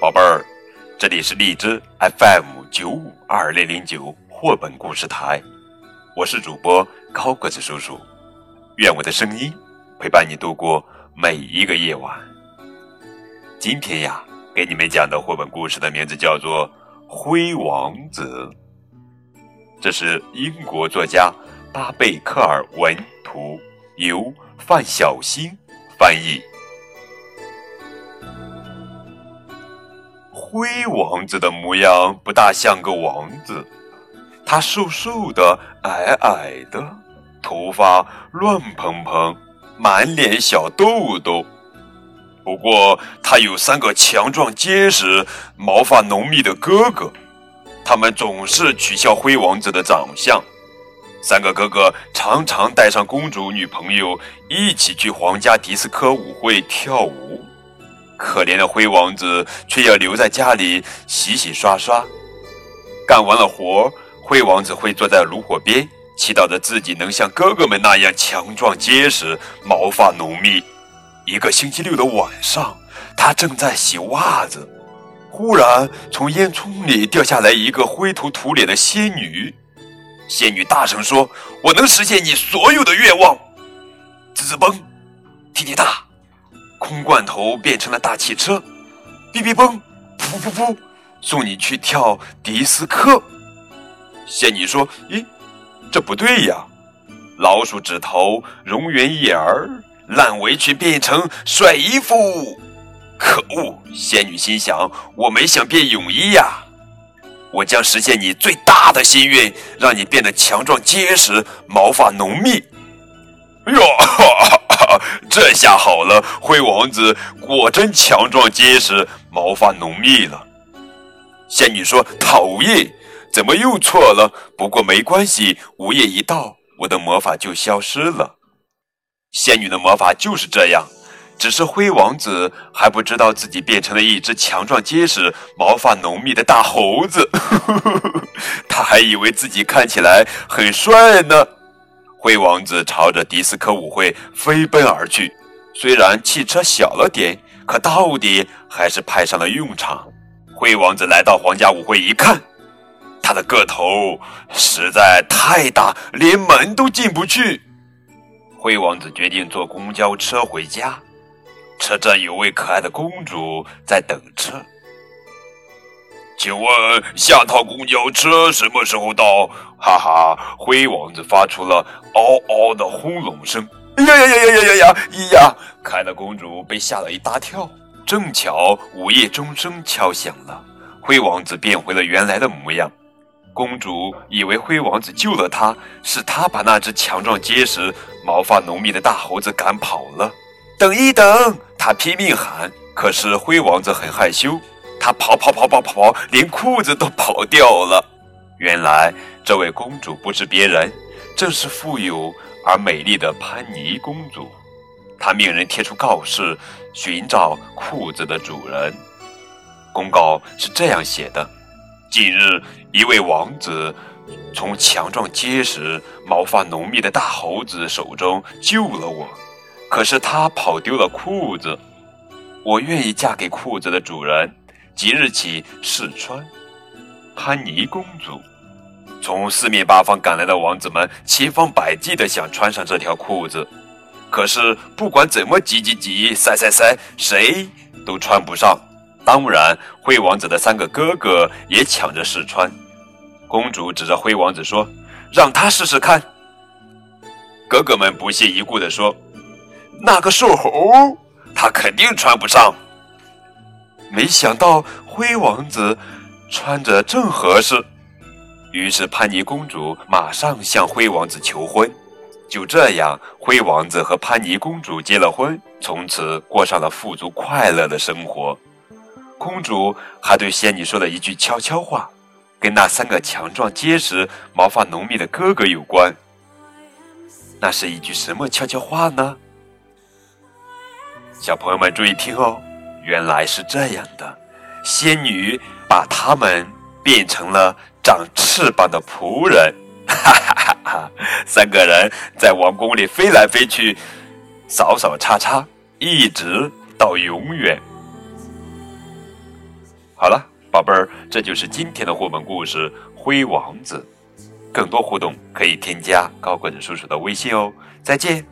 宝贝儿，这里是荔枝 FM 九五二零零九绘本故事台，我是主播高个子叔叔，愿我的声音陪伴你度过每一个夜晚。今天呀，给你们讲的绘本故事的名字叫做《灰王子》，这是英国作家巴贝克尔文图，由范小新翻译。灰王子的模样不大像个王子，他瘦瘦的，矮矮的，头发乱蓬蓬，满脸小痘痘。不过，他有三个强壮结实、毛发浓密的哥哥，他们总是取笑灰王子的长相。三个哥哥常常带上公主女朋友一起去皇家迪斯科舞会跳舞。可怜的灰王子却要留在家里洗洗刷刷。干完了活，灰王子会坐在炉火边，祈祷着自己能像哥哥们那样强壮结实、毛发浓密。一个星期六的晚上，他正在洗袜子，忽然从烟囱里掉下来一个灰头土脸的仙女。仙女大声说：“我能实现你所有的愿望。”滋滋嘣，滴滴答。空罐头变成了大汽车，哔哔嘣，噗噗噗，送你去跳迪斯科。仙女说：“咦，这不对呀！老鼠指头融圆眼儿，烂围裙变成帅衣服。可恶！”仙女心想：“我没想变泳衣呀！我将实现你最大的心愿，让你变得强壮结实，毛发浓密。”哎呦！哈 哈这下好了，灰王子果真强壮结实，毛发浓密了。仙女说：“讨厌，怎么又错了？不过没关系，午夜一到，我的魔法就消失了。”仙女的魔法就是这样，只是灰王子还不知道自己变成了一只强壮结实、毛发浓密的大猴子，他还以为自己看起来很帅呢。灰王子朝着迪斯科舞会飞奔而去，虽然汽车小了点，可到底还是派上了用场。灰王子来到皇家舞会一看，他的个头实在太大，连门都进不去。灰王子决定坐公交车回家，车站有位可爱的公主在等车。请问下趟公交车什么时候到？哈哈，灰王子发出了嗷嗷的轰隆声。呀呀呀呀呀呀呀！呀！可爱的公主被吓了一大跳。正巧午夜钟声敲响了，灰王子变回了原来的模样。公主以为灰王子救了她，是他把那只强壮结实、毛发浓密的大猴子赶跑了。等一等！她拼命喊，可是灰王子很害羞。他跑跑跑跑跑跑，连裤子都跑掉了。原来这位公主不是别人，正是富有而美丽的潘妮公主。她命人贴出告示，寻找裤子的主人。公告是这样写的：近日，一位王子从强壮结实、毛发浓密的大猴子手中救了我，可是他跑丢了裤子。我愿意嫁给裤子的主人。即日起试穿，潘妮公主。从四面八方赶来的王子们千方百计地想穿上这条裤子，可是不管怎么挤挤挤、塞塞塞，谁都穿不上。当然，灰王子的三个哥哥也抢着试穿。公主指着灰王子说：“让他试试看。”哥哥们不屑一顾地说：“那个瘦猴，他肯定穿不上。”没想到灰王子穿着正合适，于是潘妮公主马上向灰王子求婚。就这样，灰王子和潘妮公主结了婚，从此过上了富足快乐的生活。公主还对仙女说了一句悄悄话，跟那三个强壮结实、毛发浓密的哥哥有关。那是一句什么悄悄话呢？小朋友们注意听哦。原来是这样的，仙女把他们变成了长翅膀的仆人，哈哈哈哈！三个人在王宫里飞来飞去，扫扫叉叉，一直到永远。好了，宝贝儿，这就是今天的绘本故事《灰王子》。更多互动可以添加高滚叔叔的微信哦。再见。